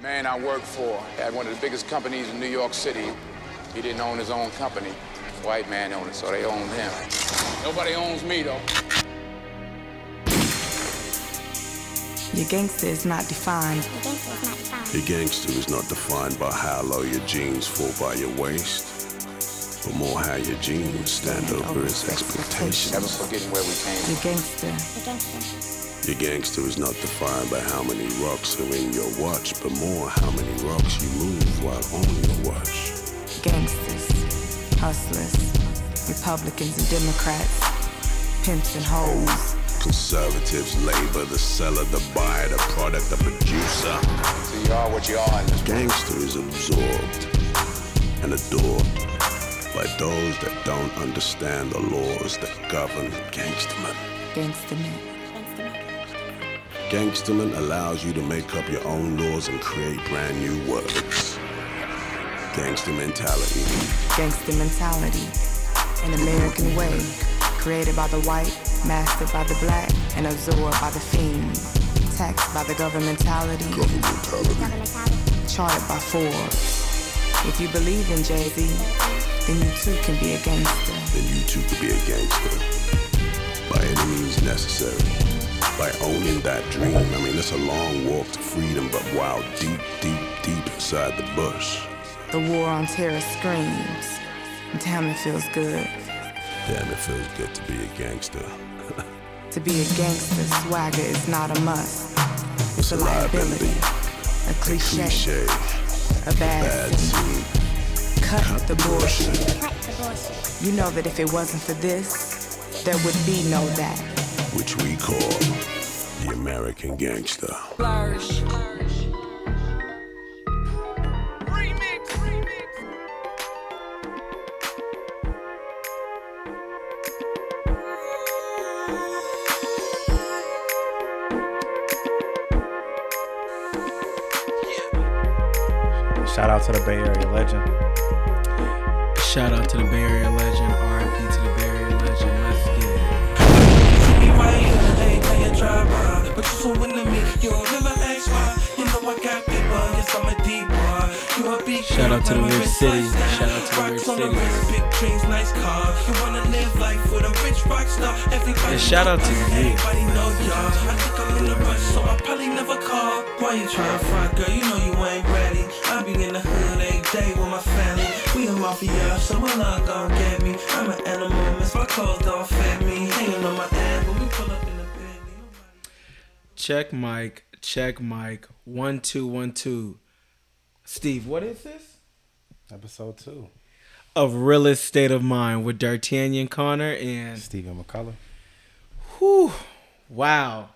Man I worked for had one of the biggest companies in New York City. He didn't own his own company. White man owned it, so they owned him. Nobody owns me, though. Your gangster is not defined. Your gangster is not defined by how low your jeans fall by your waist, but more how your jeans stand over his expectations. Never forgetting where we came from. Your from. gangster. Your gangster is not defined by how many rocks are in your watch, but more how many rocks you move while on your watch. Gangsters. Hustlers. Republicans and Democrats. Pimps and hoes. Conservatives, labor, the seller, the buyer, the product, the producer. So you are what you are in Gangster is absorbed and adored by those that don't understand the laws that govern gangstermen. Gangstermen. Gangsterman allows you to make up your own laws and create brand new words. Gangster mentality. Gangster mentality. An American way. Created by the white, mastered by the black, and absorbed by the fiend. Taxed by the governmentality. Governmentality. Charted by Forbes. If you believe in Jay-Z, then you too can be a gangster. Then you too can be a gangster. By any means necessary. By owning that dream. I mean, it's a long walk to freedom, but wow, deep, deep, deep inside the bush. The war on terror screams. Damn, it feels good. Damn, it feels good to be a gangster. To be a gangster, swagger is not a must. It's a liability, a cliche, Cliche, a bad bad scene. scene. Cut the bullshit. You know that if it wasn't for this, there would be no that. Which we call the American gangster. Flourish. Shout out to the Bay Area legend. Shout out to the Bay Area legend. Shout out to the girl, Rich my City. Shout out to the Rocks Rich on City. wrist, Big dreams, nice car. You wanna live life with a rich rock star. Everybody And shout out to you. Everybody y'all. I think I'm in a rush, so I probably never call. Why you tryna front, girl? You know you ain't ready. I be in the hood every day with my family. We a mafia, so my love gon' get me. I'm an animal, miss my clothes don't fit me. Hanging on my ass when we pull up in the Bentley. Check mic. Check mic. One two one two. Steve, what is this? Episode two. Of realest state of mind with D'Artagnan Connor and Stephan McCullough. whew, wow.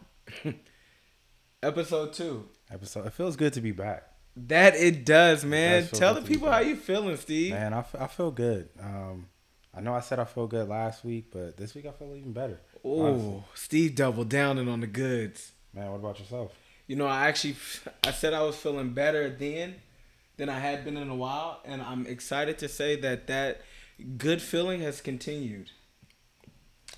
Episode two. Episode. It feels good to be back. That it does, man. does Tell the people how you feeling, Steve. Man, I, f- I feel good. Um, I know I said I feel good last week, but this week I feel even better. Oh, Steve doubled down and on the goods. Man, what about yourself? You know, I actually I said I was feeling better then than I had been in a while, and I'm excited to say that that good feeling has continued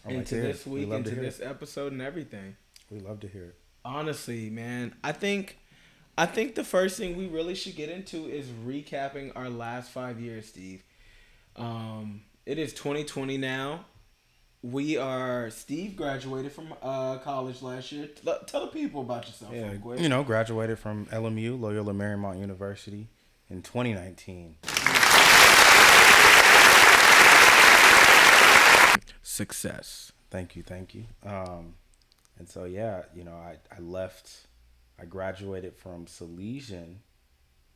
into this it. We week, into this episode, and everything. We love to hear it. Honestly, man, I think I think the first thing we really should get into is recapping our last five years, Steve. Um, it is 2020 now. We are Steve graduated from uh, college last year. Tell tell the people about yourself, Yeah, real quick. you know, graduated from LMU, Loyola Marymount University, in 2019. Success. Thank you, thank you. Um, and so yeah, you know, I, I left. I graduated from Salesian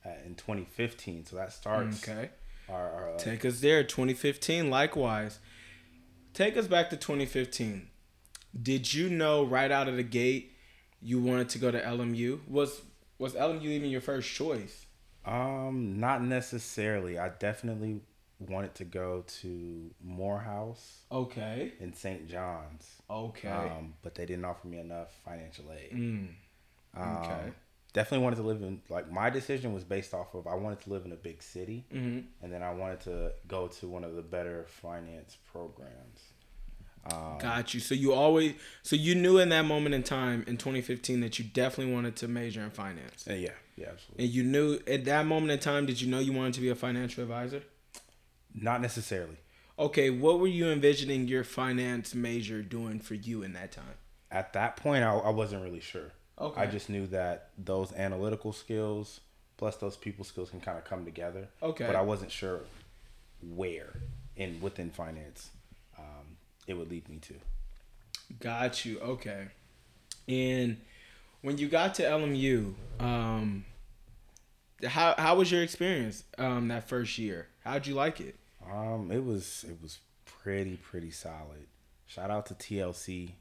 at, in 2015. So that starts Okay. our, our uh, Take us there. 2015, likewise. Take us back to 2015. Did you know right out of the gate you wanted to go to LMU? Was was LMU even your first choice? Um, not necessarily. I definitely wanted to go to Morehouse Okay. in St. John's. Okay. Um, but they didn't offer me enough financial aid. Mm. Um, Okay. Definitely wanted to live in like my decision was based off of I wanted to live in a big city, Mhm. and then I wanted to go to one of the better finance programs. Um, Got you. So you always, so you knew in that moment in time in 2015 that you definitely wanted to major in finance, and yeah, yeah, absolutely. and you knew at that moment in time. Did you know you wanted to be a financial advisor? Not necessarily. Okay, what were you envisioning your finance major doing for you in that time? At that point, I, I wasn't really sure. Okay. I just knew that those analytical skills plus those people skills can kind of come together. Okay. But I wasn't sure where in within finance um, it would lead me to. Got you. Okay. And when you got to LMU, um, how how was your experience um, that first year? How'd you like it? Um, it was it was pretty pretty solid. Shout out to TLC.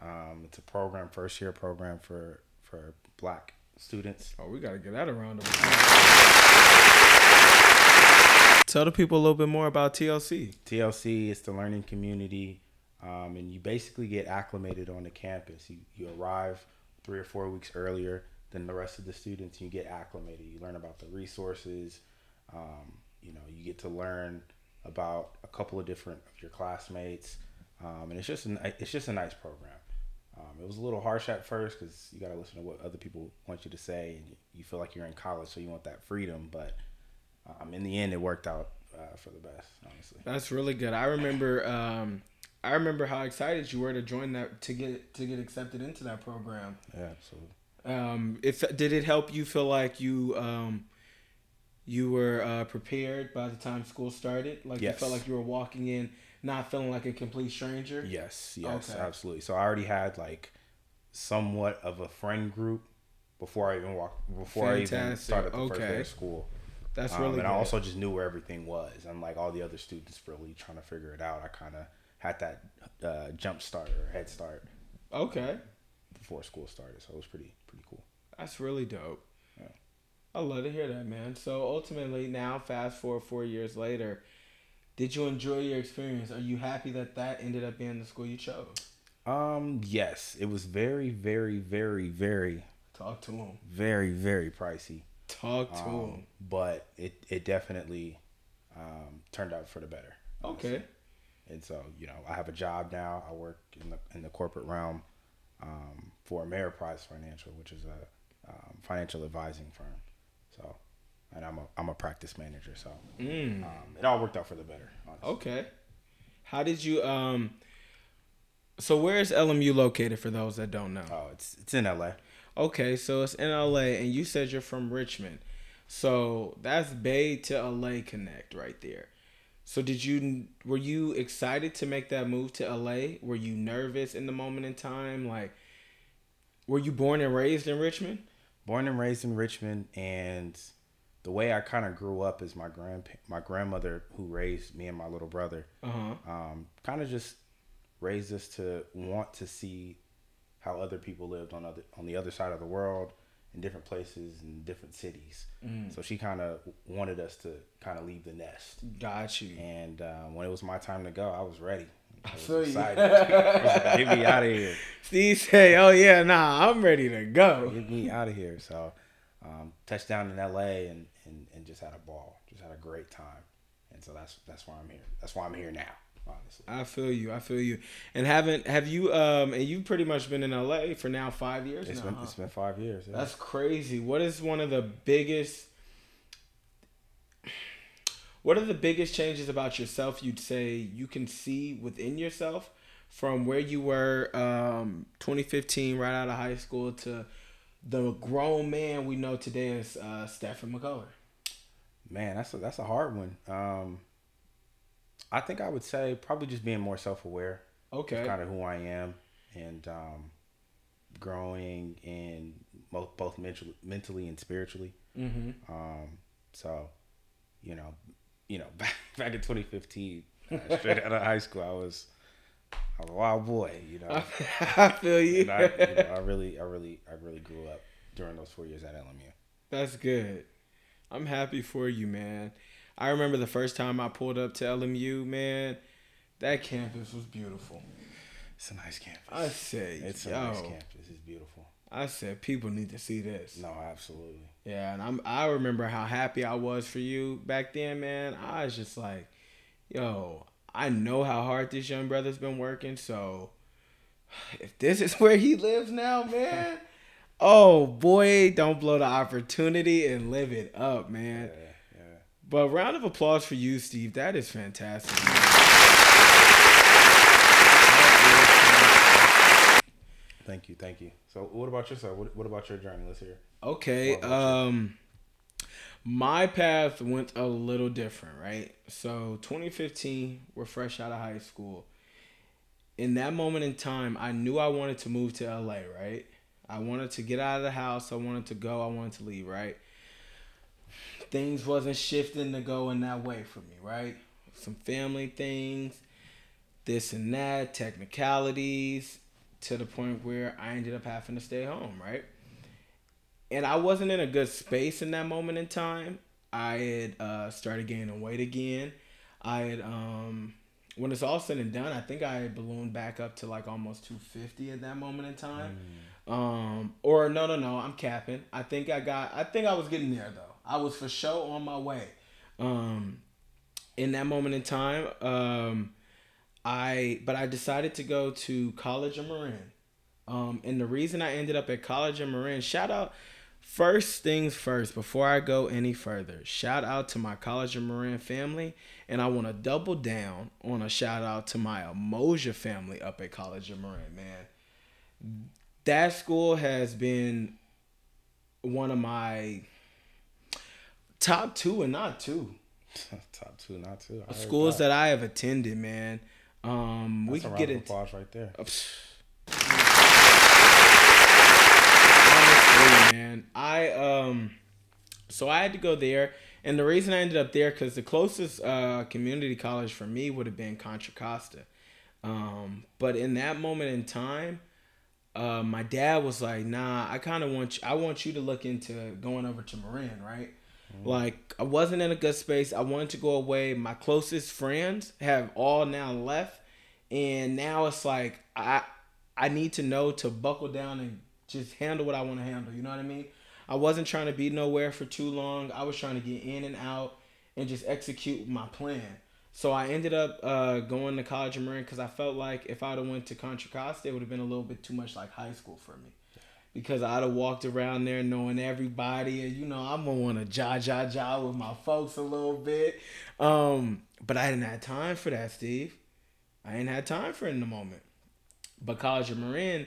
Um, it's a program, first year program for for Black students. Oh, we gotta get that around. Tell the people a little bit more about TLC. TLC is the learning community, um, and you basically get acclimated on the campus. You you arrive three or four weeks earlier than the rest of the students. You get acclimated. You learn about the resources. Um, you know, you get to learn about a couple of different of your classmates, um, and it's just a, ni- it's just a nice program. Um, it was a little harsh at first because you got to listen to what other people want you to say, and you, feel like you're in college, so you want that freedom. But um, in the end, it worked out uh, for the best, honestly. That's really good. I remember. I remember how excited you were to join that to get to get accepted into that program. Yeah, absolutely. Um, if did it help you feel like you um, you were uh, prepared by the time school started? Like you felt like you were walking in, not feeling like a complete stranger. Yes, yes, Okay. absolutely. So I already had like somewhat of a friend group before I even walked before I even started the first day of school. That's Um, really and good. I also just knew where everything was. Unlike all the other students really trying to figure it out, I kind of had that uh, jump start or head start okay. before school started. So it was pretty pretty cool. That's really dope. Yeah. I love to hear that, man. So ultimately, now fast forward four years later, did you enjoy your experience? Are you happy that that ended up being the school you chose? Um, yes, it was very, very, very, very, Talk to him. very, very pricey. Talk to Um, him. but it it definitely um, turned out for the better. honestly. Okay. And so, you know, I have a job now. I work in the in the corporate realm um, for Ameriprise Financial, which is a um, financial advising firm. So, and I'm a I'm a practice manager. So, Mm. um, it all worked out for the better. Honestly. Okay. How did you um? So where is LMU located for those that don't know? Oh, it's it's in LA. Okay, so it's in LA, and you said you're from Richmond, so that's Bay to LA connect right there. So did you were you excited to make that move to LA? Were you nervous in the moment in time? Like, were you born and raised in Richmond? Born and raised in Richmond, and the way I kind of grew up is my grand my grandmother who raised me and my little brother. Uh huh. um, kind of just raised us to want to see how other people lived on other on the other side of the world in different places and different cities. Mm. So she kind of wanted us to kind of leave the nest. Got you. And um, when it was my time to go, I was ready. I was feel you. excited. Like, Get me out of here. Steve say, "Oh yeah, nah, I'm ready to go." Get me out of here. So um, touched down in LA and, and, and just had a ball. Just had a great time. And so that's that's why I'm here. That's why I'm here now. Honestly. I feel you. I feel you. And haven't have you um and you've pretty much been in LA for now five years It's now. been huh? it's been five years. yeah. That's crazy. What is one of the biggest what are the biggest changes about yourself you'd say you can see within yourself from where you were um 2015 right out of high school to the grown man we know today as uh Stephan McCullough? Man, that's a, that's a hard one. Um, I think I would say probably just being more self aware. Okay. Kind of who I am, and um, growing in both both mentally, mentally and spiritually. Mm-hmm. Um, so, you know, you know, back back in 2015, uh, straight out of high school, I was I was a wild boy. You know, I feel you. I, you know, I really, I really, I really grew up during those four years at LMU. That's good. I'm happy for you, man. I remember the first time I pulled up to LMU, man. That campus was beautiful. It's a nice campus. I say, it's a yo, nice campus. It's beautiful. I said people need to see this. No, absolutely. Yeah, and I'm. I remember how happy I was for you back then, man. I was just like, yo, I know how hard this young brother's been working. So if this is where he lives now, man, oh boy, don't blow the opportunity and live it up, man. Yeah. But round of applause for you, Steve. That is fantastic. Thank you, thank you. So, what about yourself? What, what about your journey? Let's hear. Okay. Um my path went a little different, right? So 2015, we're fresh out of high school. In that moment in time, I knew I wanted to move to LA, right? I wanted to get out of the house. I wanted to go. I wanted to leave, right? Things wasn't shifting to go in that way for me, right? Some family things, this and that, technicalities, to the point where I ended up having to stay home, right? and I wasn't in a good space in that moment in time. I had uh, started gaining weight again. I had, um, when it's all said and done, I think I had ballooned back up to like almost 250 at that moment in time. Um, or no, no, no, I'm capping. I think I got, I think I was getting there though. I was for sure on my way. Um, in that moment in time, um, I, but I decided to go to College of Marin. Um, and the reason I ended up at College of Marin, shout out, First things first, before I go any further, shout out to my College of Marin family, and I want to double down on a shout out to my Umoja family up at College of Marin, man. That school has been one of my top two and not two Top two, not two. I schools that I have attended, man. Um, we That's could round get it. applause right there. Honestly, man, I um, so I had to go there, and the reason I ended up there because the closest uh community college for me would have been Contra Costa, um, but in that moment in time, uh, my dad was like, "Nah, I kind of want you. I want you to look into going over to Marin, right?" Like I wasn't in a good space. I wanted to go away. My closest friends have all now left, and now it's like I I need to know to buckle down and just handle what I want to handle. You know what I mean? I wasn't trying to be nowhere for too long. I was trying to get in and out and just execute my plan. So I ended up uh, going to College of Marin because I felt like if I'd have went to Contra Costa, it would have been a little bit too much like high school for me. Because I'd have walked around there knowing everybody, and you know I'm gonna want to ja ja ja with my folks a little bit. Um, but I didn't have time for that, Steve. I ain't had time for it in the moment. But College of Marin,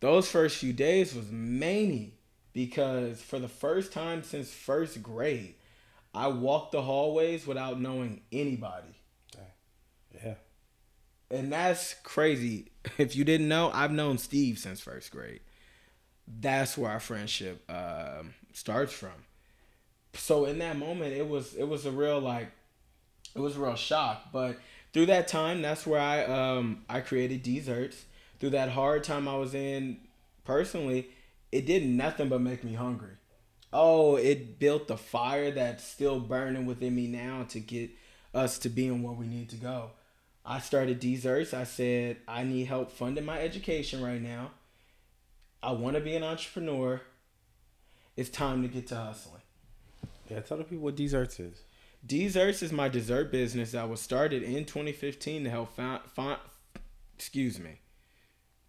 those first few days was many because for the first time since first grade, I walked the hallways without knowing anybody. Yeah. And that's crazy. If you didn't know, I've known Steve since first grade. That's where our friendship um, starts from. So in that moment, it was it was a real like, it was a real shock. But through that time, that's where I um I created Deezerts. Through that hard time I was in personally, it did nothing but make me hungry. Oh, it built the fire that's still burning within me now to get us to being where we need to go. I started Deezerts. I said, I need help funding my education right now. I want to be an entrepreneur. It's time to get to hustling. Yeah, tell the people what Deezerts is. Deezerts is my dessert business that was started in 2015 to help find, excuse me.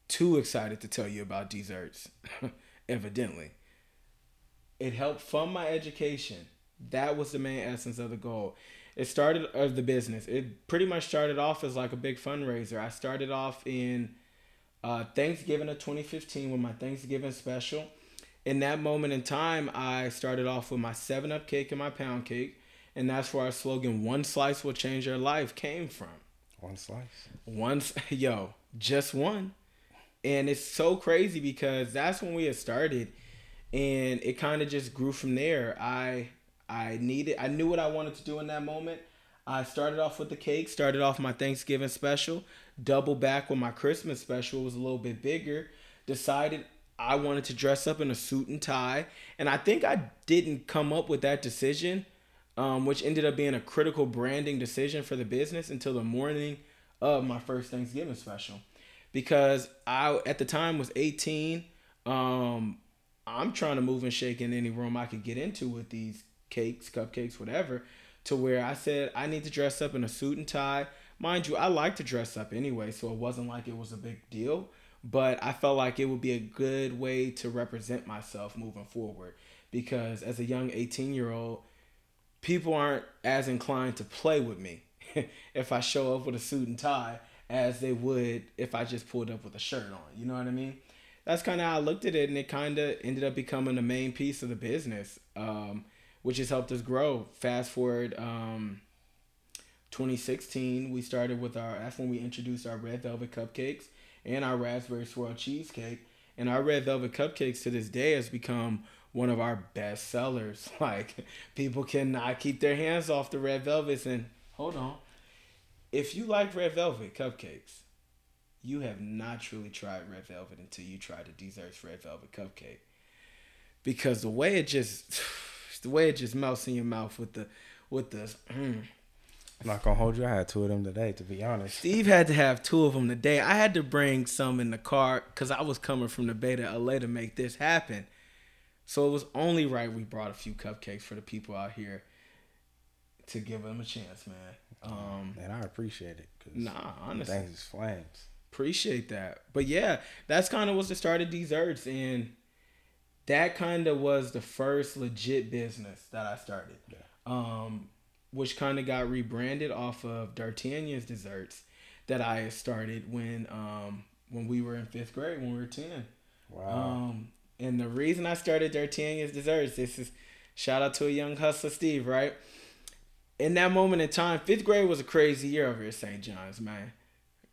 Too excited to tell you about Deezerts, evidently. It helped fund my education. That was the main essence of the goal. It started of the business. It pretty much started off as like a big fundraiser. I started off in uh, Thanksgiving of 2015 with my Thanksgiving special. In that moment in time, I started off with my 7 Up cake and my pound cake. And that's where our slogan, One Slice Will Change Your Life, came from. One slice. Once, yo, just one. And it's so crazy because that's when we had started. And it kind of just grew from there. I I needed I knew what I wanted to do in that moment. I started off with the cake, started off my Thanksgiving special, double back when my Christmas special was a little bit bigger. Decided I wanted to dress up in a suit and tie, and I think I didn't come up with that decision, um, which ended up being a critical branding decision for the business until the morning of my first Thanksgiving special, because I at the time was 18. Um, I'm trying to move and shake in any room I could get into with these cakes, cupcakes, whatever, to where I said I need to dress up in a suit and tie. Mind you, I like to dress up anyway, so it wasn't like it was a big deal. But I felt like it would be a good way to represent myself moving forward because as a young 18 year old, people aren't as inclined to play with me if I show up with a suit and tie as they would if I just pulled up with a shirt on. You know what I mean? That's kind of how I looked at it, and it kind of ended up becoming the main piece of the business, um, which has helped us grow. Fast forward, um, 2016, we started with our. That's when we introduced our red velvet cupcakes and our raspberry swirl cheesecake. And our red velvet cupcakes to this day has become one of our best sellers. Like people cannot keep their hands off the red velvets. And hold on, if you like red velvet cupcakes, you have not truly tried red velvet until you try the Deezerts red velvet cupcake. Because the way it just, the way it just melts in your mouth with the, with the. Mm. I'm not gonna hold you. I had two of them today, to be honest. Steve had to have two of them today. I had to bring some in the car because I was coming from the Bay to LA to make this happen. So it was only right we brought a few cupcakes for the people out here to give them a chance, man. Um, and I appreciate it. Cause nah, honestly, things is flames. Appreciate that. But yeah, that's kind of was the start of Deezerts, and that kind of was the first legit business that I started. Yeah. Um, which kind of got rebranded off of D'Artagnan's desserts that I started when um when we were in fifth grade when we were ten. Wow. Um, and the reason I started D'Artagnan's desserts, this is shout out to a young hustler, Steve, right? In that moment in time, fifth grade was a crazy year over at St. John's, man.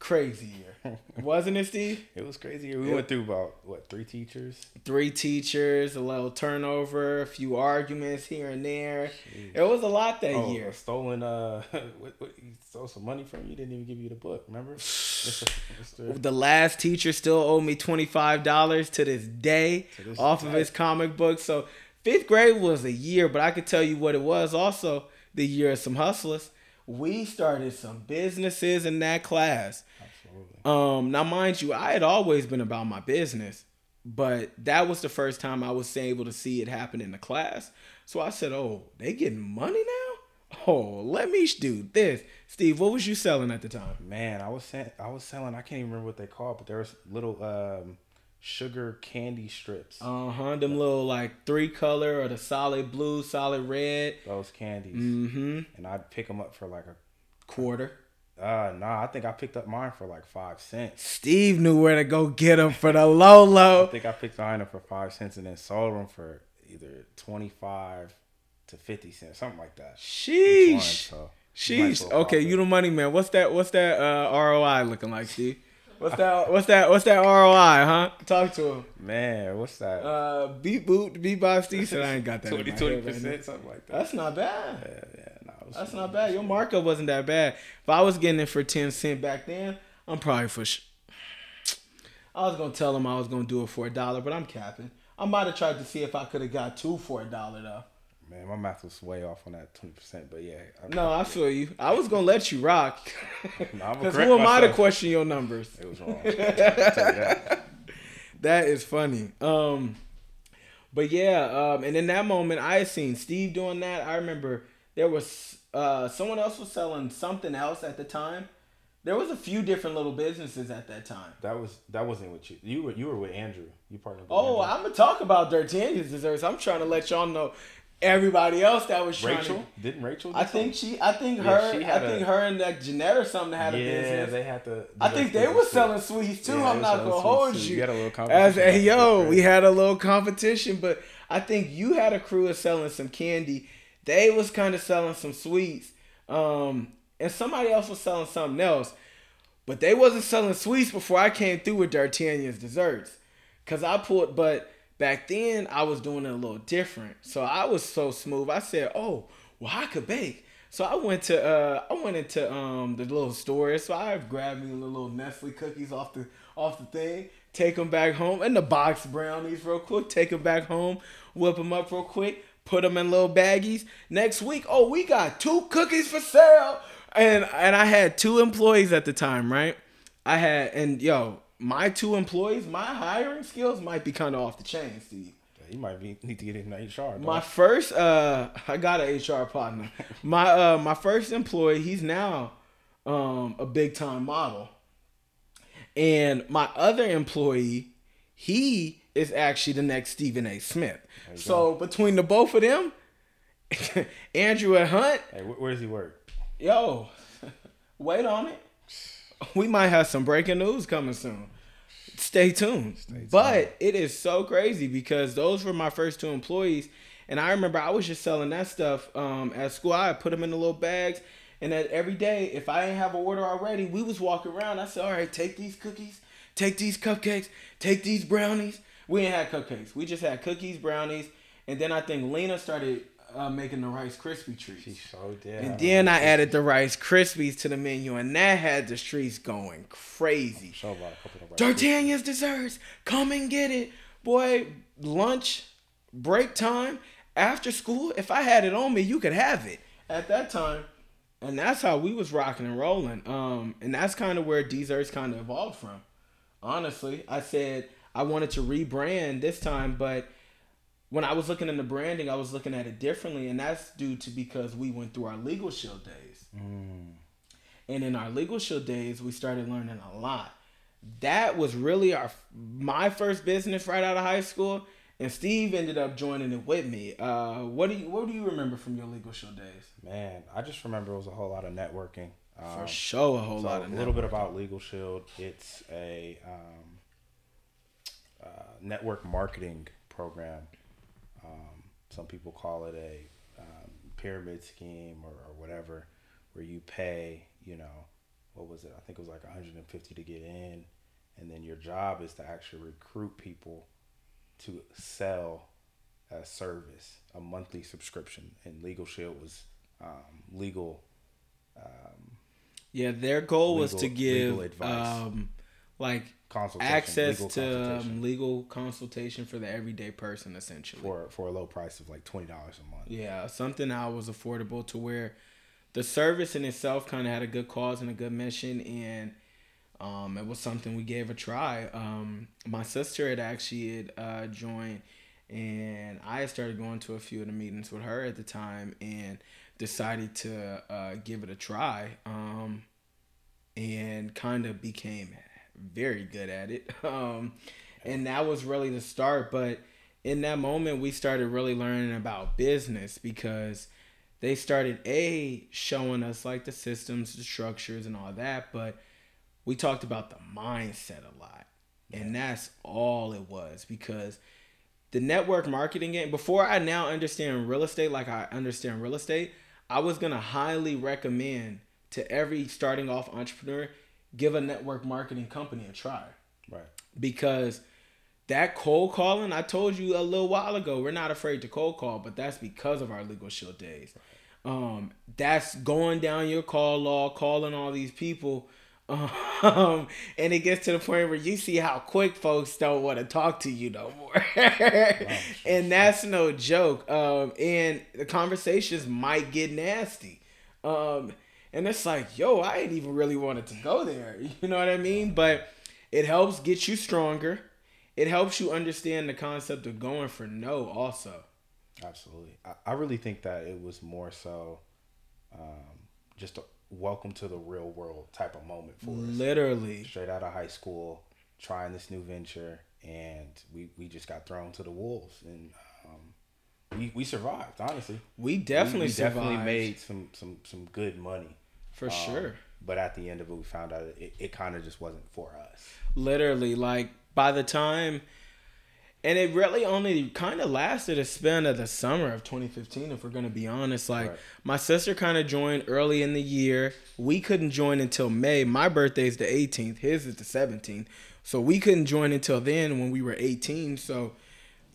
Crazy year, wasn't it, Steve? It was crazy. We went through about what three teachers? Three teachers, a little turnover, a few arguments here and there. Jeez. It was a lot that oh, year. Stolen, uh, what, what, he stole some money from you. Didn't even give you the book. Remember? Mr. Mr. The last teacher still owed me twenty five dollars to this day to this off day. of his comic book. So fifth grade was a year, but I could tell you what it was. Also, the year of some hustlers we started some businesses in that class. Absolutely. Um, now, mind you, I had always been about my business, but that was the first time I was able to see it happen in the class. So I said, "Oh, they getting money now? Oh, let me do this." Steve, what was you selling at the time? Man, I was I was selling. I can't even remember what they called, but there was little um, sugar candy strips. Uh huh. Them little like three color or the solid blue, solid red. Those candies. Mm-hmm. And I'd pick them up for like a quarter. Uh, nah, I think I picked up mine for like five cents. Steve knew where to go get them for the low low. I think I picked mine up for five cents and then sold them for either twenty five to fifty cents, something like that. Sheesh. One, so Sheesh. Okay, you the money man. What's that? What's that uh, ROI looking like, Steve? What's that? What's that? What's that ROI? Huh? Talk to him. Man, what's that? Uh, beat boot, beat Steve said I ain't got that. 20 percent, something like that. That's not bad. Yeah, yeah. No, That's not bad. Your markup wasn't that bad. If I was getting it for ten cent back then, I'm probably for. Sh- I was gonna tell him I was gonna do it for a dollar, but I'm capping. I might have tried to see if I could have got two for a dollar though. Man, my math was way off on that twenty percent, but yeah. I'm no, I feel you. I was gonna let you rock. Because who am myself. I to question your numbers? It was wrong. that. that is funny. Um, but yeah, um, and in that moment, I had seen Steve doing that. I remember there was uh, someone else was selling something else at the time. There was a few different little businesses at that time. That was that wasn't with you. You were you were with Andrew. You partnered. With oh, Andrew. I'm gonna talk about D'Artagnan's desserts. I'm trying to let y'all know everybody else that was trying Rachel to, didn't Rachel. I think she. I think her. Yeah, I think her and that Jeanette or something had a yeah, business. they had to. I think they were selling sweets too. Yeah, I'm not gonna hold you. You had a little competition. As a, yo, we had a little competition, but I think you had a crew of selling some candy. They was kind of selling some sweets, um, and somebody else was selling something else. But they wasn't selling sweets before I came through with D'Artagnan's desserts, cause I pulled. But Back then, I was doing it a little different. So I was so smooth. I said, "Oh, well, I could bake." So I went to uh, I went into um, the little store. So I grabbed me the little Nestle cookies off the off the thing, take them back home, and the box brownies real quick. Take them back home, whip them up real quick, put them in little baggies. Next week, oh, we got two cookies for sale, and and I had two employees at the time, right? I had and yo, my two employees, my hiring skills might be kind of off the chain, Steve. You might be, need to get in HR. My first, uh, I got an HR partner. my uh, my first employee, he's now um, a big time model. And my other employee, he is actually the next Stephen A. Smith. So between the both of them, Andrew and Hunt, Hey, where does he work? yo, wait on it. We might have some breaking news coming soon. Stay tuned. But it is so crazy because those were my first two employees. And I remember I was just selling that stuff um, at school. I put them in the little bags. And that every day, if I didn't have an order already, we was walking around. I said, all right, take these cookies, take these cupcakes, take these brownies. We ain't had cupcakes. We just had cookies, brownies. And then I think Lena started uh, making the Rice Krispie treats. He so did. And then I added the Rice Krispies to the menu, and that had the streets going crazy. About a couple of D'Artagnan's desserts, come and get it, boy. Lunch, break time, after school. If I had it on me, you could have it at that time, and that's how we was rocking and rolling. Um, and that's kind of where Deezerts kind of evolved from. Honestly, I said I wanted to rebrand this time, but when I was looking into branding, I was looking at it differently, and that's due to because we went through our legal shield days. And in our legal shield days, we started learning a lot. That was really our my first business right out of high school, and Steve ended up joining it with me. Uh, what do you what do you remember from your legal shield days? Man, I just remember it was a whole lot of networking. Um, For sure, a whole so lot of a little bit about Legal Shield. It's a um, uh, network marketing program. Um, some people call it a um, pyramid scheme or, or whatever, where you pay, you know, what was it? I think it was like 150 to get in, and then your job is to actually recruit people to sell a service, a monthly subscription. And Legal Shield was um, legal Yeah, their goal was to give legal advice. um, like access legal to um, legal consultation for the everyday person, essentially. for for a low price of like twenty dollars a month. Yeah, something that was affordable to where the service in itself kind of had a good cause and a good mission, and um, it was something we gave a try. Um, my sister had actually had, uh, joined, and I started going to a few of the meetings with her at the time, and decided to uh, give it a try, um, and kind of became very good at it. Um, and that was really the start. But in that moment, we started really learning about business because they started a showing us like the systems, the structures, and all that. But we talked about the mindset a lot, and that's all it was because the network marketing game before I now understand real estate like I understand real estate, I was gonna highly recommend to every starting off entrepreneur give a network marketing company a try. Right. because that cold calling I told you a little while ago we're not afraid to cold call but that's because of our legal shield days. Um that's going down your call log calling all these people. Um and it gets to the point where you see how quick folks don't want to talk to you no more. And that's no joke. Um and the conversations might get nasty. Um and it's like yo i ain't even really wanted to go there. You know what i mean? But it helps get you stronger. It helps you understand the concept of going for no also. Absolutely. I, I really think that it was more so um, just a welcome to the real world type of moment for us. literally. Straight out of high school, trying this new venture, and we, we just got thrown to the wolves, and um, we, we survived. Honestly, we definitely we, we definitely made some some some good money for Um, sure. But at the end of it, we found out it, it kind of just wasn't for us. literally like by the time and it really only kind of lasted a span of the summer of 2015 if we're going to be honest. Like Right. my sister kind of joined early in the year. We couldn't join until may. My birthday is the 18th his is the 17th so we couldn't join until then when we were 18 so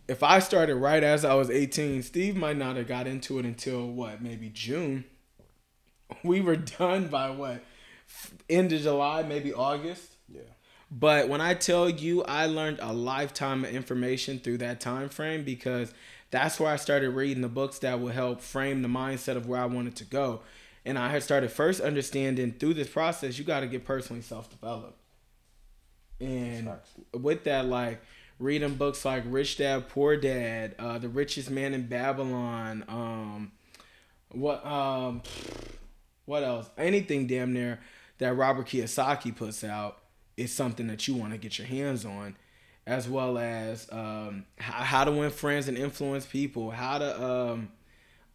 if i started right as i was 18 steve might not have got into it until what maybe june we were done by what end of july maybe august Yeah. but when I tell you I learned a lifetime of information through that time frame because that's where I started reading the books that will help frame the mindset of where I wanted to go. And I had started first understanding through this process you got to get personally self-developed. And with that like reading books like Rich Dad Poor Dad, uh, The Richest Man in Babylon, um what um What else? Anything damn near that Robert Kiyosaki puts out is something that you want to get your hands on, as well as um, how, how to win friends and influence people. How to um,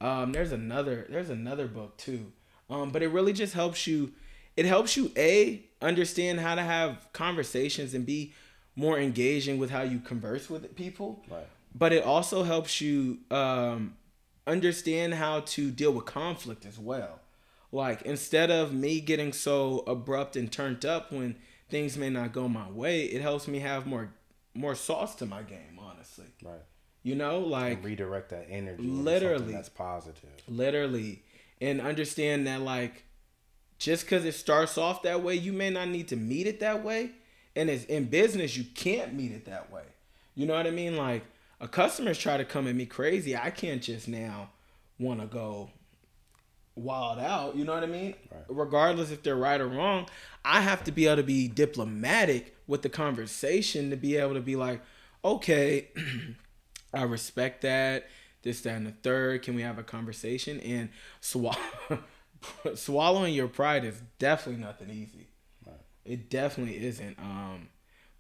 um, there's another there's another book too, um, but it really just helps you. It helps you a understand how to have conversations and be more engaging with how you converse with people. Right. But it also helps you um, understand how to deal with conflict as well. Like instead of me getting so abrupt and turned up when things may not go my way, it helps me have more more sauce to my game, honestly. Right. You know, like And redirect that energy. Literally. that's positive. literally and understand that like just because it starts off that way you may not need to meet it that way and it's in business you can't meet it that way you know what i mean like a customer's try to come at me crazy i can't just now want to go wild out you know what i mean Right. regardless if they're right or wrong i have to be able to be diplomatic with the conversation to be able to be like okay I respect that. This, that, and the third. Can we have a conversation? And swallow, swallowing your pride is definitely nothing easy. It definitely isn't. Um,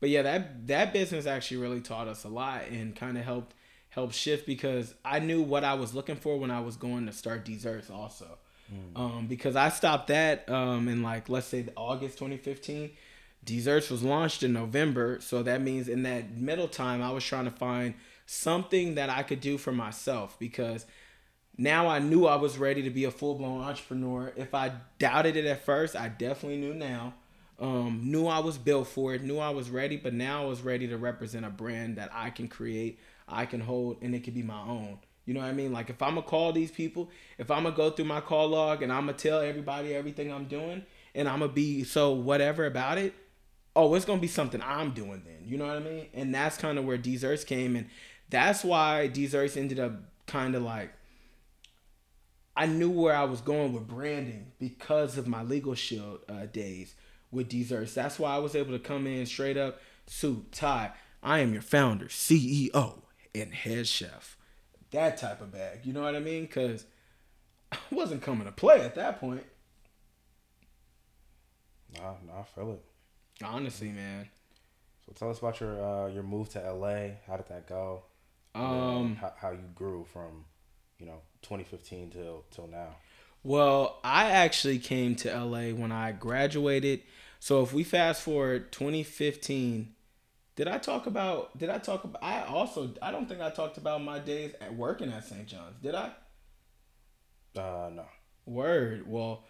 but yeah, that that business actually really taught us a lot and kind of helped help shift because I knew what I was looking for when I was going to start Deezerts also. Um, because I stopped that um, in like let's say August 2015. Deezerts was launched in November, so that means in that middle time I was trying to find something that I could do for myself because now I knew I was ready to be a full blown entrepreneur. If I doubted it at first, I definitely knew now. Um, knew I was built for it, knew I was ready, but now I was ready to represent a brand that I can create, I can hold, and it can be my own. You know what I mean? Like if I'm gonna call these people, if I'm gonna go through my call log and I'm gonna tell everybody everything I'm doing, and I'm gonna be so whatever about it, oh, it's gonna be something I'm doing then. You know what I mean? And that's kind of where Deezerts came, and that's why Deezerts ended up kind of like I knew where I was going with branding because of my legal shield uh, days with Deezerts. That's why I was able to come in straight up suit tie. I am your founder, CEO, and head chef. That type of bag. You know what I mean? Because I wasn't coming to play at that point. Nah, nah, I feel it. Honestly, man. So tell us about your uh, your move to LA. How did that go? Um, how, how you grew from, you know, 2015 till till now. Well, I actually came to LA when I graduated. So if we fast forward 2015, did I talk about did I talk about I also I don't think I talked about my days at working at St. John's. Did I? Uh, no. Word. Well,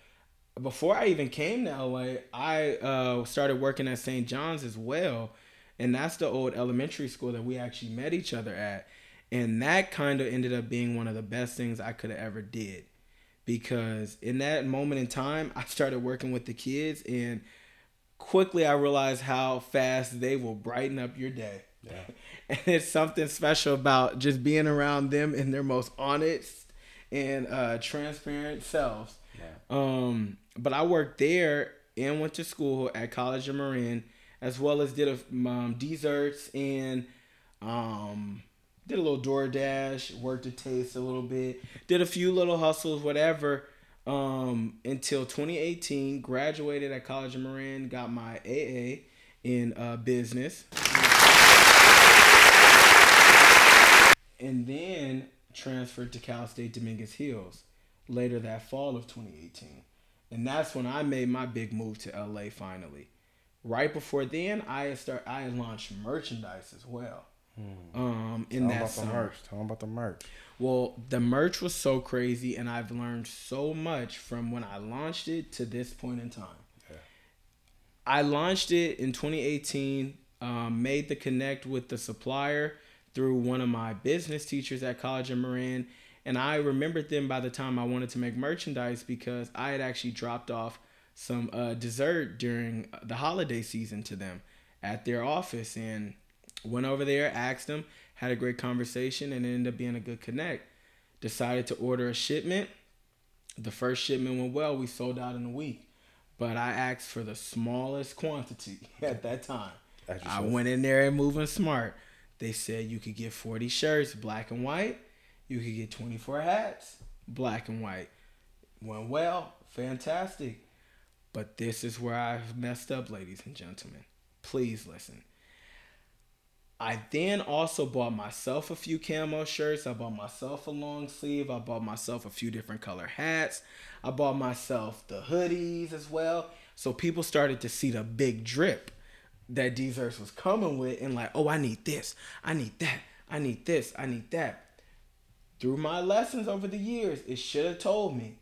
before I even came to LA, I uh, started working at St. John's as well. And that's the old elementary school that we actually met each other at. And that kind of ended up being one of the best things I could have ever did. Because in that moment in time, I started working with the kids and quickly I realized how fast they will brighten up your day. Yeah. And it's something special about just being around them in their most honest and uh, transparent selves. Yeah. Um, but I worked there and went to school at College of Marin, as well as did a, um, Deezerts and um, did a little DoorDash, worked a taste a little bit, did a few little hustles, whatever. Um, until 2018, graduated at College of Marin, got my AA in uh, business. and then transferred to Cal State Dominguez Hills later that fall of 2018. And that's when I made my big move to LA finally. Right before then, I had start I launched merchandise as well. Um, in Tell that about the merch. Tell them about the merch. Well, the merch was so crazy, and I've learned so much from when I launched it to this point in time. I launched it in 2018, um, made the connect with the supplier through one of my business teachers at College of Marin. And I remembered them by the time I wanted to make merchandise because I had actually dropped off some uh, dessert during the holiday season to them at their office and went over there, asked them, had a great conversation, and it ended up being a good connect. Decided to order a shipment. The first shipment went well. We sold out in a week. But I asked for the smallest quantity at that time. I went in there and moving smart. They said you could get 40 shirts, black and white. You could get 24 hats, black and white. Went well, fantastic. But this is where I've messed up, ladies and gentlemen. Please listen. I then also bought myself a few camo shirts. I bought myself a long sleeve. I bought myself a few different color hats. I bought myself the hoodies as well. So people started to see the big drip that Deezerts was coming with and like, oh, I need this. I need that. I need this. I need that. Through my lessons over the years, it should have told me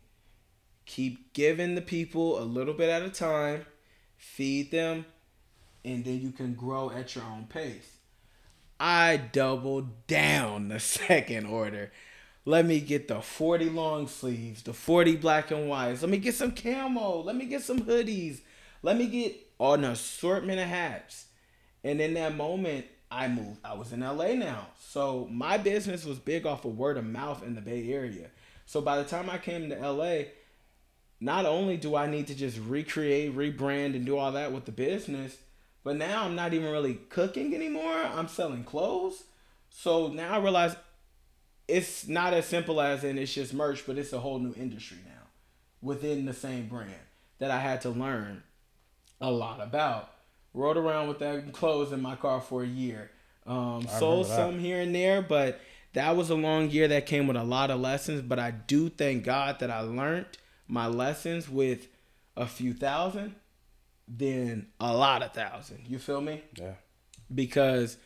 keep giving the people a little bit at a time, feed them, and then you can grow at your own pace. I doubled down the second order. Let me get the 40 long sleeves, the 40 black and whites. Let me get some camo. Let me get some hoodies. Let me get an assortment of hats. And in that moment, I moved. I was in LA now. So my business was big off of word of mouth in the Bay Area. So by the time I came to LA, not only do I need to just recreate, rebrand, and do all that with the business, but now I'm not even really cooking anymore. I'm selling clothes. So now I realize it's not as simple as in it's just merch, but it's a whole new industry now within the same brand that I had to learn a lot about. Rode around with that clothes in my car for a year. Um, sold some here and there, but that was a long year that came with a lot of lessons. But I do thank God that I learned my lessons with a few thousand than a lot of thousand. You feel me? Yeah. Because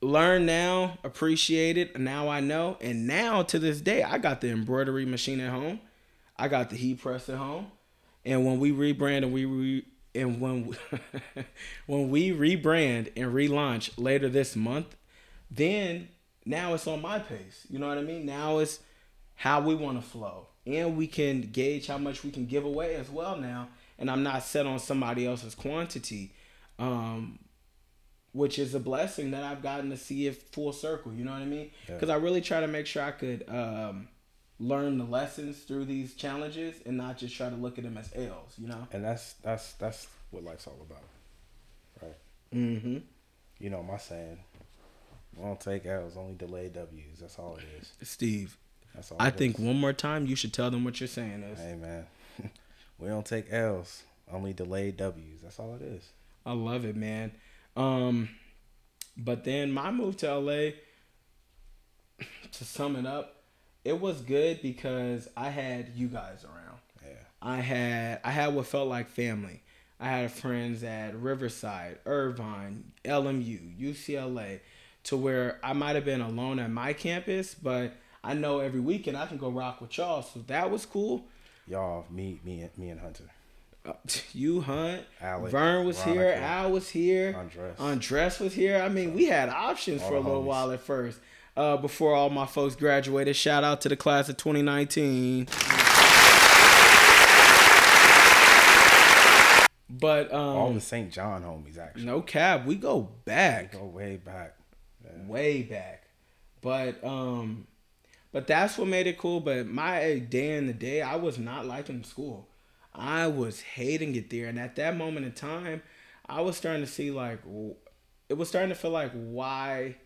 learn now, appreciate it. Now I know. And now to this day, I got the embroidery machine at home. I got the heat press at home. And when we rebrand and we re- and when we, when we rebrand and relaunch later this month, then now it's on my pace. You know what I mean? Now it's how we want to flow. And we can gauge how much we can give away as well now. And I'm not set on somebody else's quantity. Um, which is a blessing that I've gotten to see it full circle. You know what I mean? Because yeah. I really try to make sure I could um, learn the lessons through these challenges and not just try to look at them as L's. You know? And that's that's that's what life's all about, right? Mm-hmm. You know my saying: "We don't take L's, only delay W's." That's all it is. Steve, that's all. I think one more time you should tell them what you're saying is. Hey man, we don't take L's, only delayed W's. That's all it is. I love it, man. Um, but then my move to LA, to sum it up, it was good because I had you guys around. Yeah. I had I had what felt like family. I had friends at Riverside, Irvine, LMU, UCLA, to where I might have been alone at my campus, but I know every weekend I can go rock with y'all. So that was cool. Y'all, me, me, me and Hunter. Uh, you hunt. Alec, Vern was Veronica, here. Al was here. Andres. Was here. I mean, we had options all for a little homies. while at first. Uh, before all my folks graduated, shout out to the class of 2019. But um, all the St. John homies actually. No cap, we go back. We go way back. Yeah. Way back. But um, but that's what made it cool. But my day in the day, I was not liking school. I was hating it there. And at that moment in time, I was starting to see like it was starting to feel like why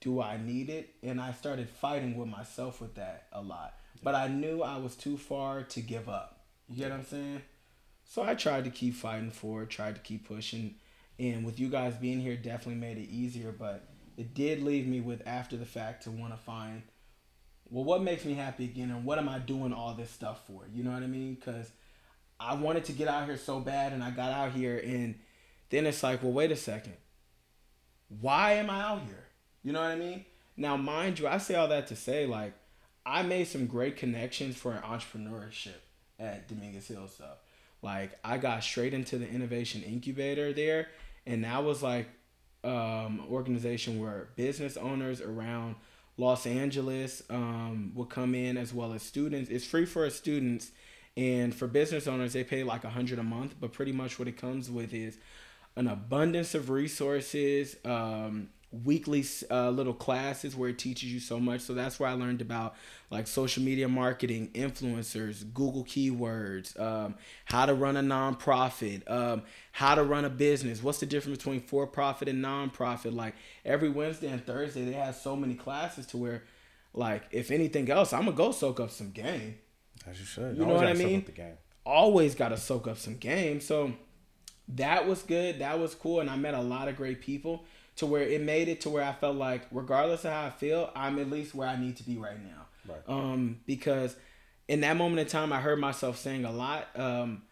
do I need it? And I started fighting with myself with that a lot. But I knew I was too far to give up. You get what I'm saying? So I tried to keep fighting for it, tried to keep pushing. And with you guys being here definitely made it easier, but it did leave me with after the fact to want to find well what makes me happy again and what am I doing all this stuff for? You know what I mean? Cuz I wanted to get out here so bad and I got out here and then it's like, well, wait a second. Why am I out here? You know what I mean? Now, mind you, I say all that to say, like, I made some great connections for entrepreneurship at Dominguez Hill stuff. Like, I got straight into the innovation incubator there, and that was like um, organization where business owners around Los Angeles um, would come in as well as students. It's free for students and for business owners, they pay like a hundred a month, but pretty much what it comes with is an abundance of resources, um, weekly uh, little classes where it teaches you so much. So that's where I learned about like social media marketing, influencers, Google keywords, um, how to run a nonprofit, um, how to run a business. What's the difference between for profit and nonprofit? Like every Wednesday and Thursday, they have so many classes to where, like, if anything else, I'm gonna go soak up some game. As you should. You know what I gotta mean? up The game. always got to soak up some game. So that was good. That was cool. And I met a lot of great people to where it made it to where I felt like, regardless of how I feel, I'm at least where I need to be right now. Right. Um, because in that moment in time, I heard myself saying a lot. Um,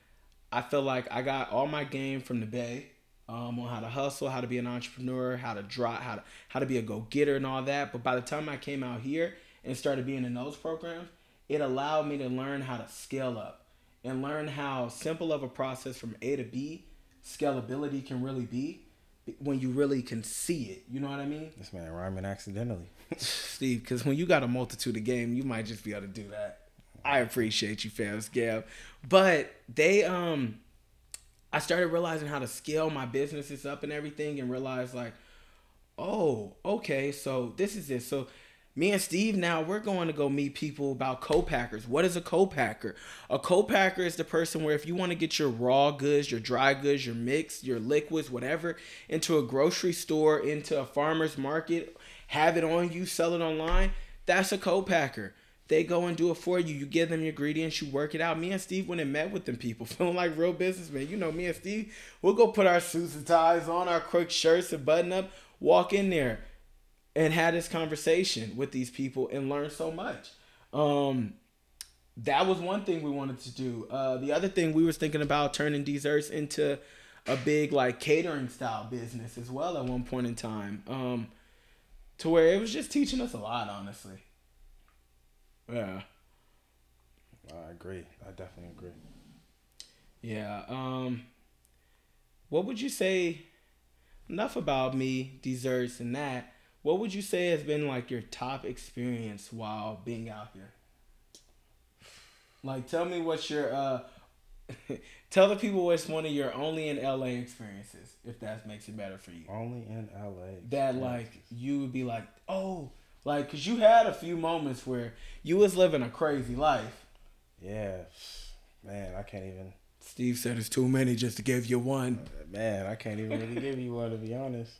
I feel like I got all my game from the Bay. Um, on how to hustle, how to be an entrepreneur, how to draw, how to how to be a go getter, and all that. But by the time I came out here and started being in those programs, it allowed me to learn how to scale up and learn how simple of a process from A to B scalability can really be when you really can see it. You know what I mean, This man rhyming accidentally. Steve? Because when you got a multitude of game, you might just be able to do that. I appreciate you, fams, Gab. But they um I started realizing how to scale my businesses up and everything and realize like, oh, okay, so this is it. So me and Steve now we're going to go meet people about co-packers. What is a co-packer? A co-packer is the person where if you want to get your raw goods, your dry goods, your mix, your liquids, whatever, into a grocery store, into a farmer's market, have it on you, sell it online, that's a co-packer. They go and do it for you. You give them your ingredients, you work it out. Me and Steve went and met with them people, feeling like real businessmen. You know, me and Steve, we'll go put our suits and ties on, our quick shirts and button up, walk in there and had this conversation with these people and learned so much. Um, that was one thing we wanted to do. Uh, the other thing we was thinking about turning Deezerts into a big like catering style business as well at one point in time. Um, to where it was just teaching us a lot, honestly. Yeah. I agree. I definitely agree. Yeah. Um what would you say enough about me, Deezerts and that. What would you say has been like your top experience while being out here? Like tell me what your uh tell the people what's one of your only in LA experiences if that makes it better for you. Only in LA. That like you would be like, "Oh, like cuz you had a few moments where you was living a crazy life." Yeah. Man, I can't even. Steve said it's too many just to give you one. Man, I can't even really give you one to be honest.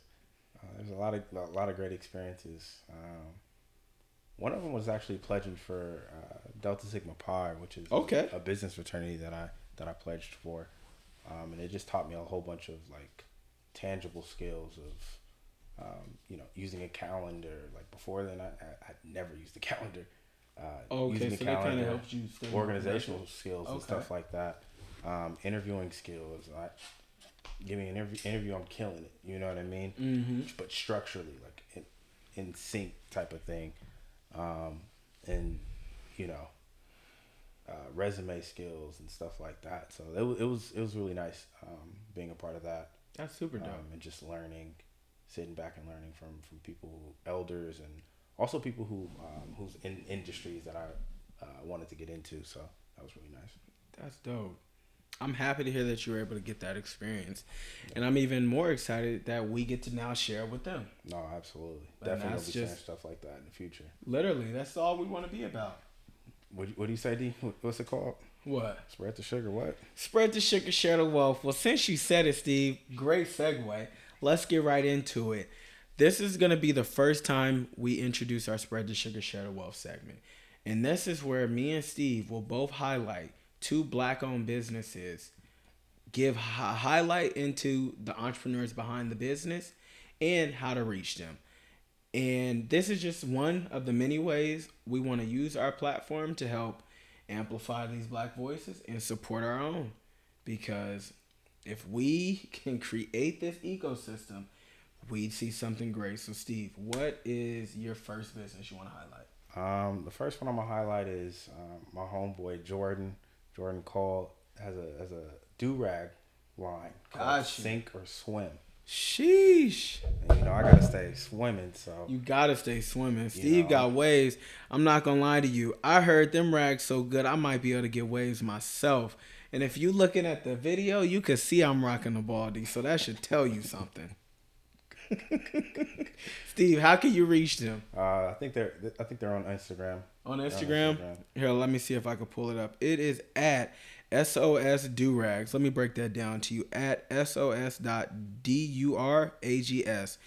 Uh, there's a lot of a lot of great experiences. Um, one of them was actually pledging for uh, Delta Sigma Pi, which is Okay. a business fraternity that I that I pledged for, um, and it just taught me a whole bunch of like tangible skills of um, you know using a calendar. Like before then, I I I'd never used a calendar. Uh, Okay, using so a that kind of calendar, helps you stay organizational skills and stuff like that. Um, interviewing skills. I, give me an interview, interview, I'm killing it. You know what I mean? Mm-hmm. But structurally, like in, in sync type of thing, um, and you know, uh, resume skills and stuff like that. So it was it was it was really nice um, being a part of that That's super dope. um, and just learning, sitting back and learning from from people, elders, and also people who um, who's in industries that I uh, wanted to get into. So that was really nice. That's dope. I'm happy to hear that you were able to get that experience, and I'm even more excited that we get to now share with them. No, absolutely, And definitely gonna be just- stuff like that in the future. Literally, that's all we want to be about. What, what do you say, D? What's it called? What? Spread the sugar. What? Spread the sugar, share the wealth. Well, since you said it, Steve, great segue. Let's get right into it. This is going to be the first time we introduce our Spread the Sugar, Share the Wealth segment. And this is where me and Steve will both highlight two black owned businesses, give a highlight into the entrepreneurs behind the business and how to reach them. And this is just one of the many ways we want to use our platform to help amplify these black voices and support our own. Because if we can create this ecosystem, we'd see something great. So, Steve, what is your first business you want to highlight? Um, the first one I'm gonna highlight is um, my homeboy Jordan. Jordan Cole has a has a do rag line called Gotcha. Sink or Swim. Sheesh. And, you know I gotta stay swimming, so You gotta stay swimming. Steve know. got waves. I'm not gonna lie to you. I heard them rags so good, I might be able to get waves myself. And if you looking at the video, you can see I'm rocking the baldy. So that should tell you something. Steve, how can you reach them? uh, I think they're I think they're on Instagram. On They're Instagram? Here, let me see if I can pull it up. It is at SOS Durags. Let me break that down to you. At SOS dot D-U-R-A-G-S.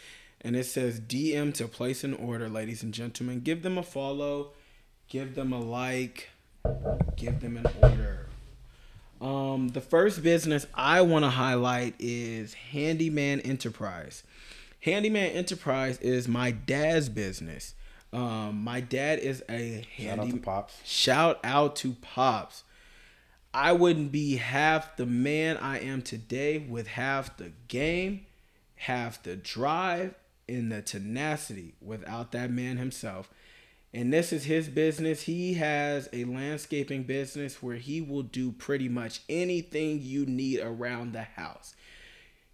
And it says DM to place an order, ladies and gentlemen. Give them a follow. Give them a like. give them an order. Um, the first business I want to highlight is Handyman Enterprise. Handyman Enterprise is my dad's business. Um, my dad is a Shout out handy. to Pops. Shout out to Pops. I wouldn't be half the man I am today with half the game, half the drive, and the tenacity without that man himself. And this is his business. He has a landscaping business where he will do pretty much anything you need around the house.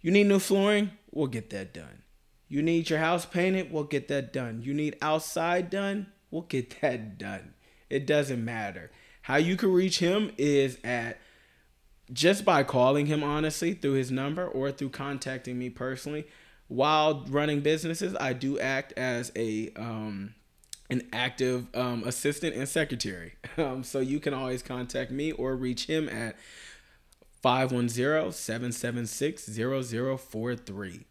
You need new flooring? We'll get that done. You need your house painted? We'll get that done. You need outside done? We'll get that done. It doesn't matter. How you can reach him is at just by calling him honestly through his number or through contacting me personally. While running businesses, I do act as a um, an active um, assistant and secretary. Um, so you can always contact me or reach him at 510-776-0043.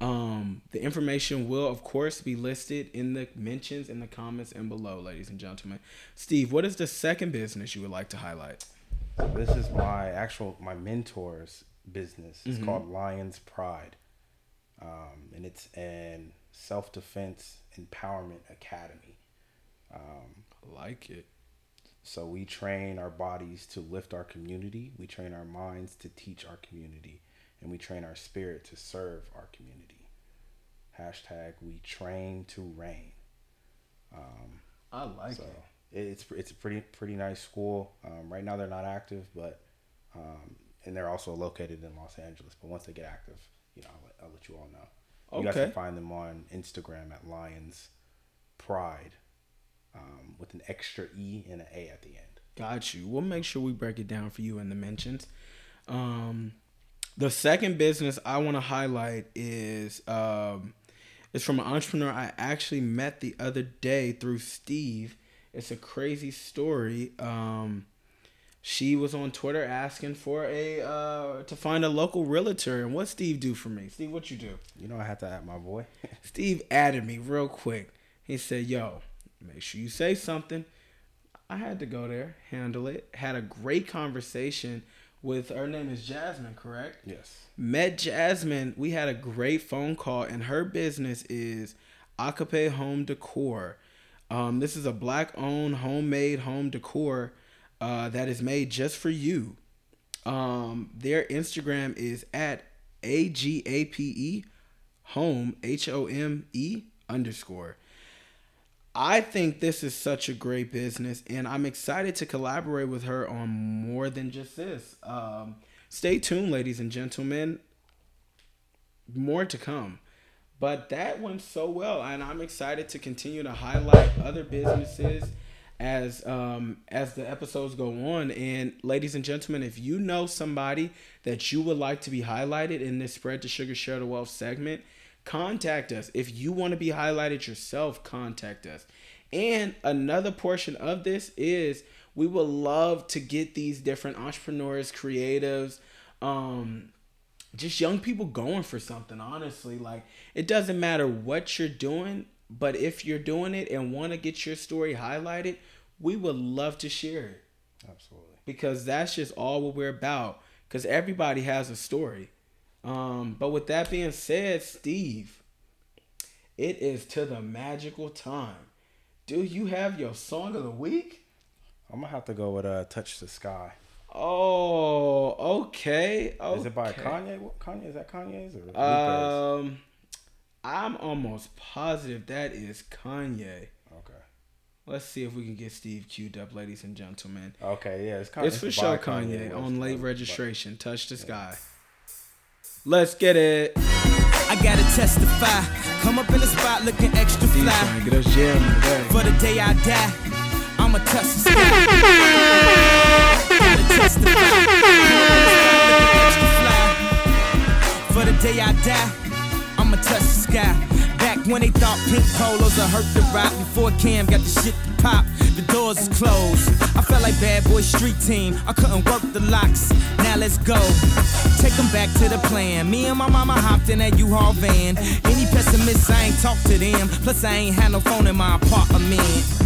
Um, the information will, of course, be listed in the mentions in the comments and below, ladies and gentlemen. Steve, what is the second business you would like to highlight? So this is my actual my mentor's business. It's Mm-hmm. called Lions Pride, um, and it's an self defense empowerment academy. I like it. So we train our bodies to lift our community. We train our minds to teach our community, and we train our spirit to serve our community. Hashtag we train to reign. I like So it. it- it's it's a pretty pretty nice school. Um, right now they're not active, but um, and they're also located in Los Angeles. But once they get active, you know, I'll let, I'll let you all know. Okay. You guys can find them on Instagram at Lions Pride um, with an extra E and an A at the end. Got you. We'll make sure we break it down for you in the mentions. Um, the second business I want to highlight is um, it's from an entrepreneur I actually met the other day through Steve. It's a crazy story. Um, she was on Twitter asking for a uh, to find a local realtor, and what Steve do for me? Steve, what you do? You know, I had to add my boy. Steve added me real quick. He said, "Yo, make sure you say something." I had to go there, handle it. Had a great conversation with her name is Jasmine, correct? yes. Met Jasmine. We had a great phone call, and her business is Agape Home Decor. Um, this is a black-owned, homemade home decor uh, that is made just for you. Um, their Instagram is at a g a p e home h o m e underscore. I think this is such a great business, and I'm excited to collaborate with her on more than just this. Um, stay tuned, ladies and gentlemen. More to come. But that went so well, and I'm excited to continue to highlight other businesses as um, as the episodes go on. And ladies and gentlemen, if you know somebody that you would like to be highlighted in this spread to sugar share the wealth segment, contact us. If you want to be highlighted yourself, contact us. And another portion of this is we would love to get these different entrepreneurs, creatives, um, just young people going for something honestly like it doesn't matter what you're doing but if you're doing it and want to get your story highlighted we would love to share it Absolutely. because that's just all what we're about because everybody has a story um but with that being said steve it is to the magical time do you have your song of the week I'm gonna have to go with uh, "Touch the Sky." oh okay, okay. Is it by Kanye? What, Kanye is that Kanye's or Lupe's? Um, I'm almost positive that is Kanye. okay. Let's see if we can get Steve queued up, ladies and gentlemen. Okay, yeah, it's Kanye. It's for sure Kanye, West, on late registration. Touch the sky. Let's get it. I gotta testify. Come up in the spot looking extra fly. get us jamming. For the day I die, I'ma touch the sky. Gotta testify. Extra fly. For the day I die, I'ma touch the sky. When they thought pink polos would hurt the rock before Cam got the shit to pop. The doors closed. I felt like bad boy street team. I couldn't work the locks. Now let's go. Take them back to the plan. Me and my mama hopped in that U-Haul van. Any pessimists, I ain't talk to them. Plus, I ain't had no phone in my apartment.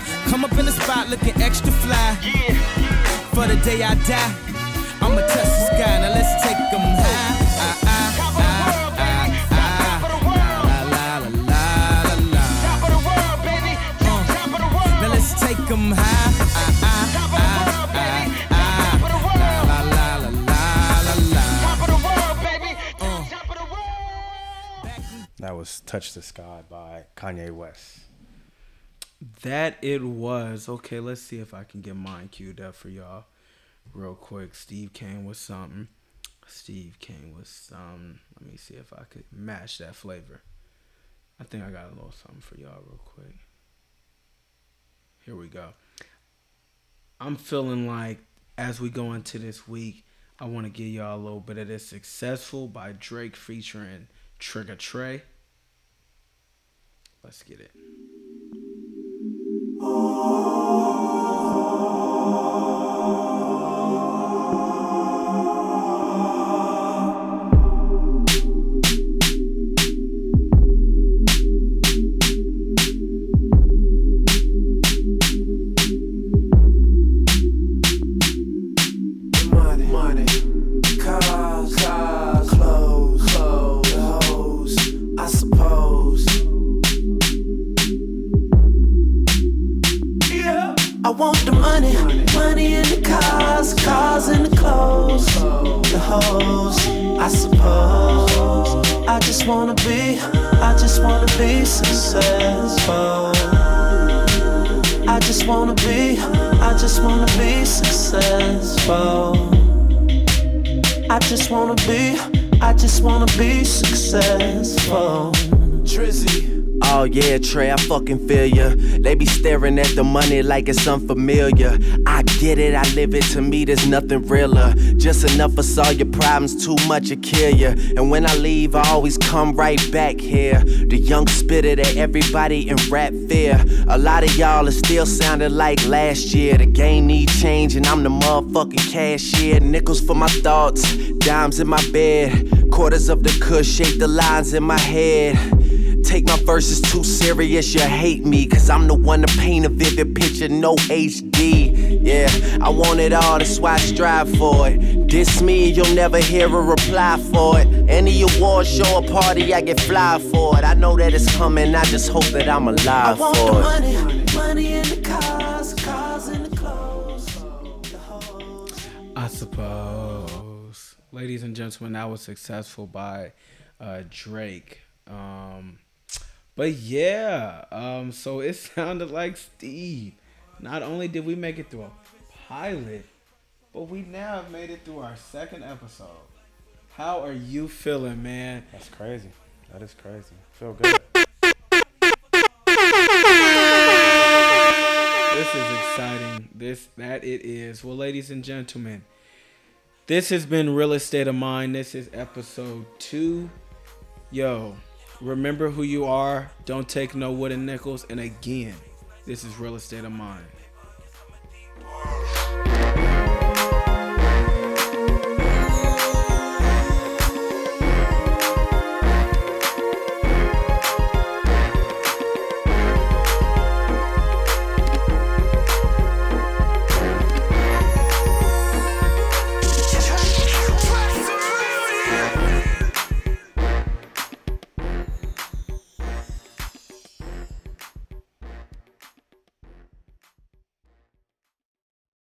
Come up in the spot looking extra fly. For the day I die, I'ma touch the sky. Now let's take 'em high. La, la. That was "Touch the Sky" by Kanye West. That it was. Okay, let's see if I can get mine queued up for y'all real quick. Steve came with something. Steve came with some. Let me see if I could match that flavor. I think I got a little something for y'all real quick. Here we go. I'm feeling like as we go into this week, I want to give y'all a little bit of this successful by Drake featuring Trigger Trey. Let's get it. Staring at the money like it's unfamiliar. I get it, I live it. To me, there's nothing realer. Just enough for all your problems, too much to kill ya. And when I leave, I always come right back here. The young spitter that everybody in rap fear. A lot of y'all are still sounding like last year. The game need change, and I'm the motherfucking cashier. Nickels for my thoughts, dimes in my bed. Quarters of the cush shape the lines in my head. Take my verses too serious, you hate me. Cause I'm the one to paint a vivid picture, no HD. Yeah, I want it all, that's why I strive for it. Diss me, you'll never hear a reply for it. Any award show or party, I get fly for it. I know that it's coming, I just hope that I'm alive I alive want the for it. money, money in the cars, cars in the clothes, the. I suppose. Ladies and gentlemen, that was successful by uh, Drake. Um, but yeah, um, so it sounded like Steve. Not only did we make it through a pilot, but we now have made it through our second episode. How are you feeling, man? That's crazy. That is crazy. Feel good. This is exciting. This that it is. Well, ladies and gentlemen, this has been Real Estate of Mind. This is episode two. Yo, Remember who you are. Don't take no wooden nickels. And again, this is real estate of mine.